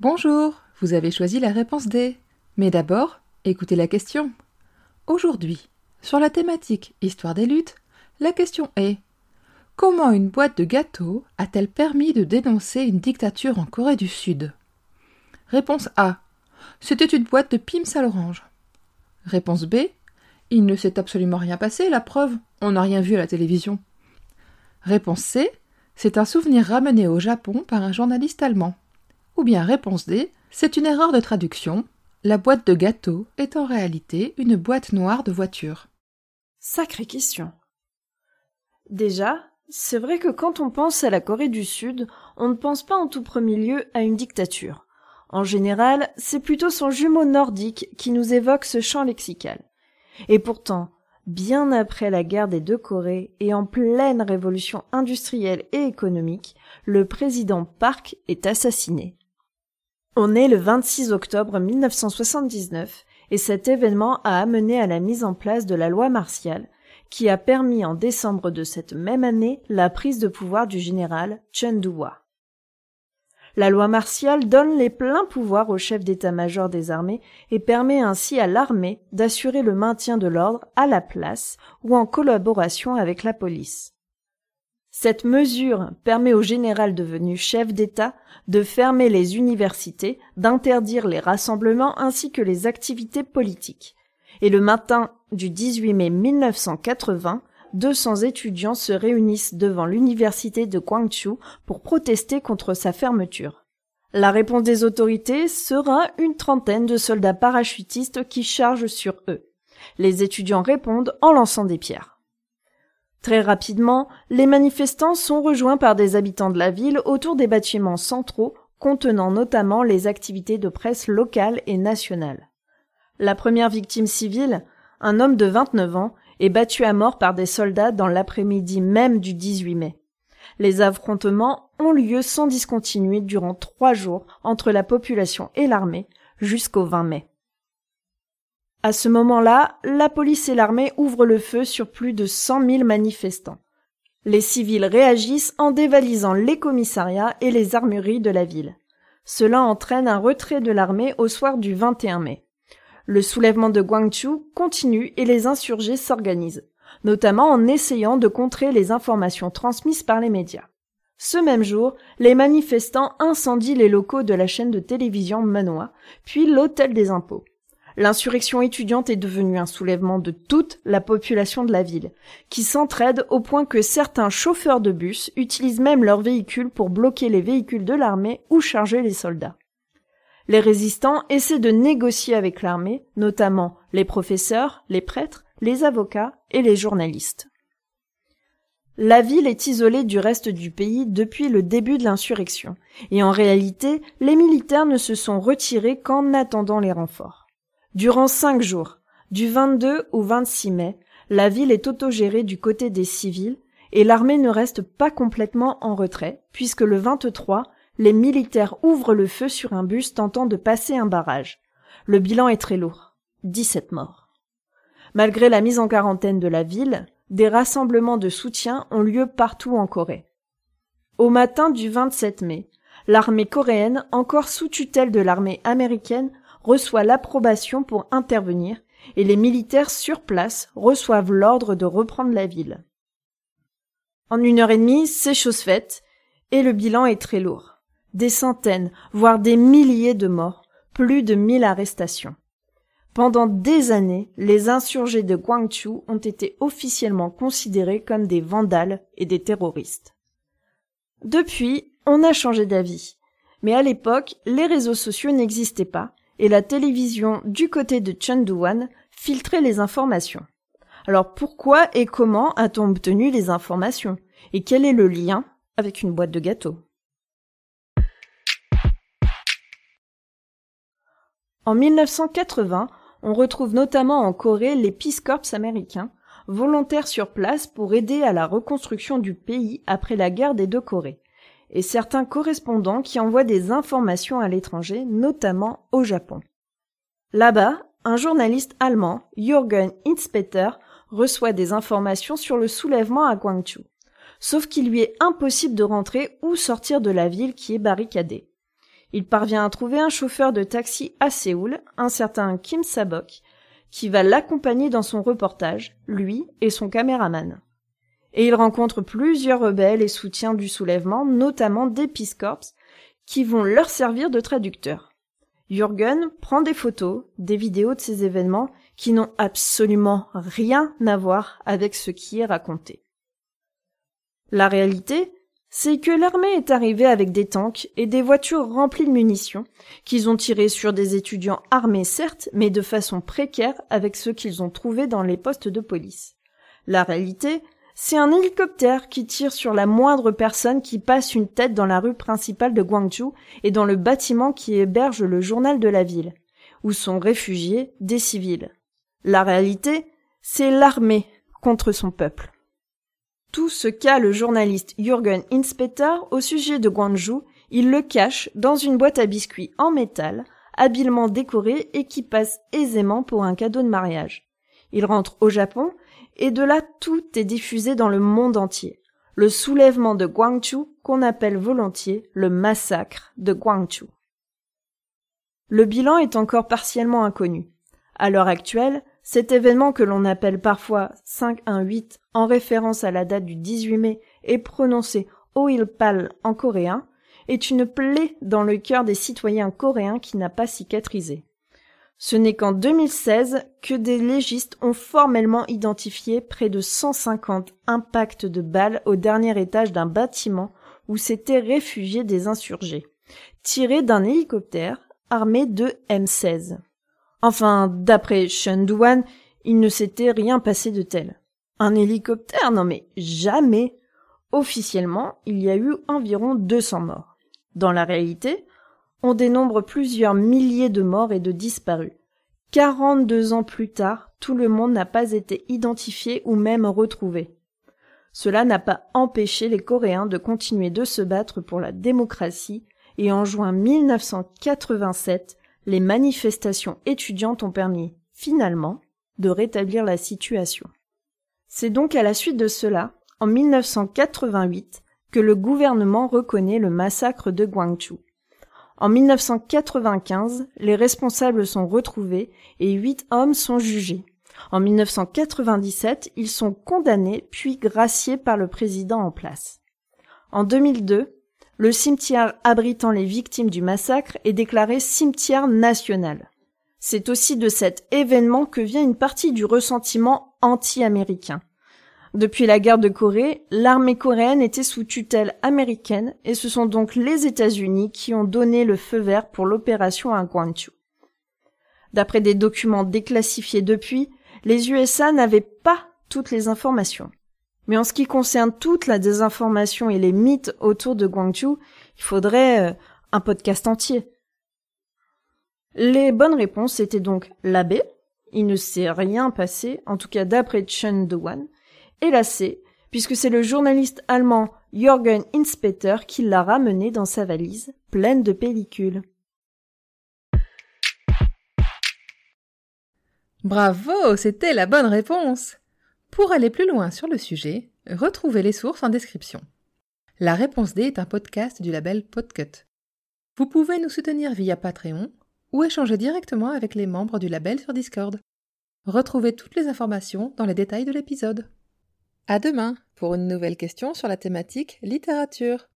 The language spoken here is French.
Bonjour, vous avez choisi la réponse D. Mais d'abord, écoutez la question. Aujourd'hui, sur la thématique Histoire des luttes, la question est Comment une boîte de gâteaux a-t-elle permis de dénoncer une dictature en Corée du Sud? Réponse A. C'était une boîte de Pims à l'orange. Réponse B. Il ne s'est absolument rien passé, la preuve, on n'a rien vu à la télévision. Réponse C. C'est un souvenir ramené au Japon par un journaliste allemand. Ou bien réponse D. C'est une erreur de traduction. La boîte de gâteaux est en réalité une boîte noire de voiture. Sacrée question. Déjà, c'est vrai que quand on pense à la Corée du Sud, on ne pense pas en tout premier lieu à une dictature. En général, c'est plutôt son jumeau nordique qui nous évoque ce champ lexical. Et pourtant, bien après la guerre des deux Corées et en pleine révolution industrielle et économique, le président Park est assassiné. On est le 26 octobre 1979 et cet événement a amené à la mise en place de la loi martiale qui a permis en décembre de cette même année la prise de pouvoir du général Chen. La loi martiale donne les pleins pouvoirs au chef d'état-major des armées et permet ainsi à l'armée d'assurer le maintien de l'ordre à la place ou en collaboration avec la police. Cette mesure permet au général devenu chef d'État de fermer les universités, d'interdire les rassemblements ainsi que les activités politiques. Et le matin du 18 mai 1980, 200 étudiants se réunissent devant l'université de Guangzhou pour protester contre sa fermeture. La réponse des autorités sera une trentaine de soldats parachutistes qui chargent sur eux. Les étudiants répondent en lançant des pierres. Très rapidement, les manifestants sont rejoints par des habitants de la ville autour des bâtiments centraux contenant notamment les activités de presse locales et nationales. La première victime civile, un homme de 29 ans, est battu à mort par des soldats dans l'après-midi même du 18 mai. Les affrontements ont lieu sans discontinuer durant trois jours entre la population et l'armée jusqu'au 20 mai. À ce moment-là, la police et l'armée ouvrent le feu sur plus de 100 000 manifestants. Les civils réagissent en dévalisant les commissariats et les armureries de la ville. Cela entraîne un retrait de l'armée au soir du 21 mai. Le soulèvement de Guangzhou continue et les insurgés s'organisent, notamment en essayant de contrer les informations transmises par les médias. Ce même jour, les manifestants incendient les locaux de la chaîne de télévision Manhua, puis l'hôtel des impôts. L'insurrection étudiante est devenue un soulèvement de toute la population de la ville, qui s'entraide au point que certains chauffeurs de bus utilisent même leurs véhicules pour bloquer les véhicules de l'armée ou charger les soldats. Les résistants essaient de négocier avec l'armée, notamment les professeurs, les prêtres, les avocats et les journalistes. La ville est isolée du reste du pays depuis le début de l'insurrection, et en réalité, les militaires ne se sont retirés qu'en attendant les renforts. Durant cinq jours, du 22 au 26 mai, la ville est autogérée du côté des civils, et l'armée ne reste pas complètement en retrait, puisque le 23, les militaires ouvrent le feu sur un bus tentant de passer un barrage. Le bilan est très lourd. 17 morts. Malgré la mise en quarantaine de la ville, des rassemblements de soutien ont lieu partout en Corée. Au matin du 27 mai, l'armée coréenne, encore sous tutelle de l'armée américaine, reçoit l'approbation pour intervenir et les militaires sur place reçoivent l'ordre de reprendre la ville. En une heure et demie, c'est chose faite et le bilan est très lourd des centaines, voire des milliers de morts, plus de mille arrestations. Pendant des années, les insurgés de Guangzhou ont été officiellement considérés comme des vandales et des terroristes. Depuis, on a changé d'avis. Mais à l'époque, les réseaux sociaux n'existaient pas, et la télévision du côté de Chengduan filtrait les informations. Alors pourquoi et comment a-t-on obtenu les informations? Et quel est le lien avec une boîte de gâteaux En 1980, on retrouve notamment en Corée les Peace Corps américains, volontaires sur place pour aider à la reconstruction du pays après la guerre des deux Corées, et certains correspondants qui envoient des informations à l'étranger, notamment au Japon. Là-bas, un journaliste allemand, Jürgen Inspeter, reçoit des informations sur le soulèvement à Gwangju. Sauf qu'il lui est impossible de rentrer ou sortir de la ville qui est barricadée. Il parvient à trouver un chauffeur de taxi à Séoul, un certain Kim Sabok, qui va l'accompagner dans son reportage, lui et son caméraman. Et il rencontre plusieurs rebelles et soutiens du soulèvement, notamment des Peace Corps, qui vont leur servir de traducteurs. Jürgen prend des photos, des vidéos de ces événements qui n'ont absolument rien à voir avec ce qui est raconté. La réalité, c'est que l'armée est arrivée avec des tanks et des voitures remplies de munitions, qu'ils ont tirées sur des étudiants armés certes, mais de façon précaire avec ceux qu'ils ont trouvés dans les postes de police. La réalité, c'est un hélicoptère qui tire sur la moindre personne qui passe une tête dans la rue principale de Guangzhou et dans le bâtiment qui héberge le journal de la ville, où sont réfugiés des civils. La réalité, c'est l'armée contre son peuple. Tout ce qu'a le journaliste Jürgen Inspeter au sujet de Guangzhou, il le cache dans une boîte à biscuits en métal, habilement décorée et qui passe aisément pour un cadeau de mariage. Il rentre au Japon et de là tout est diffusé dans le monde entier. Le soulèvement de Guangzhou qu'on appelle volontiers le massacre de Guangzhou. Le bilan est encore partiellement inconnu. À l'heure actuelle, cet événement que l'on appelle parfois 518 en référence à la date du 18 mai et prononcé Oilpal en coréen est une plaie dans le cœur des citoyens coréens qui n'a pas cicatrisé. Ce n'est qu'en 2016 que des légistes ont formellement identifié près de 150 impacts de balles au dernier étage d'un bâtiment où s'étaient réfugiés des insurgés, tirés d'un hélicoptère armé de M16. Enfin, d'après Duan, il ne s'était rien passé de tel. Un hélicoptère Non mais jamais Officiellement, il y a eu environ 200 morts. Dans la réalité, on dénombre plusieurs milliers de morts et de disparus. 42 ans plus tard, tout le monde n'a pas été identifié ou même retrouvé. Cela n'a pas empêché les Coréens de continuer de se battre pour la démocratie et en juin 1987, les manifestations étudiantes ont permis, finalement, de rétablir la situation. C'est donc à la suite de cela, en 1988, que le gouvernement reconnaît le massacre de Guangzhou. En 1995, les responsables sont retrouvés et huit hommes sont jugés. En 1997, ils sont condamnés puis graciés par le président en place. En 2002, le cimetière abritant les victimes du massacre est déclaré cimetière national. C'est aussi de cet événement que vient une partie du ressentiment anti-américain. Depuis la guerre de Corée, l'armée coréenne était sous tutelle américaine et ce sont donc les États-Unis qui ont donné le feu vert pour l'opération à Gwangju. D'après des documents déclassifiés depuis, les USA n'avaient pas toutes les informations. Mais en ce qui concerne toute la désinformation et les mythes autour de Guangzhou, il faudrait euh, un podcast entier. Les bonnes réponses étaient donc la B, il ne s'est rien passé, en tout cas d'après Chen Dewan, et la C, puisque c'est le journaliste allemand Jürgen Inspeter qui l'a ramené dans sa valise, pleine de pellicules. Bravo, c'était la bonne réponse. Pour aller plus loin sur le sujet, retrouvez les sources en description. La réponse D est un podcast du label Podcut. Vous pouvez nous soutenir via Patreon ou échanger directement avec les membres du label sur Discord. Retrouvez toutes les informations dans les détails de l'épisode. À demain pour une nouvelle question sur la thématique littérature.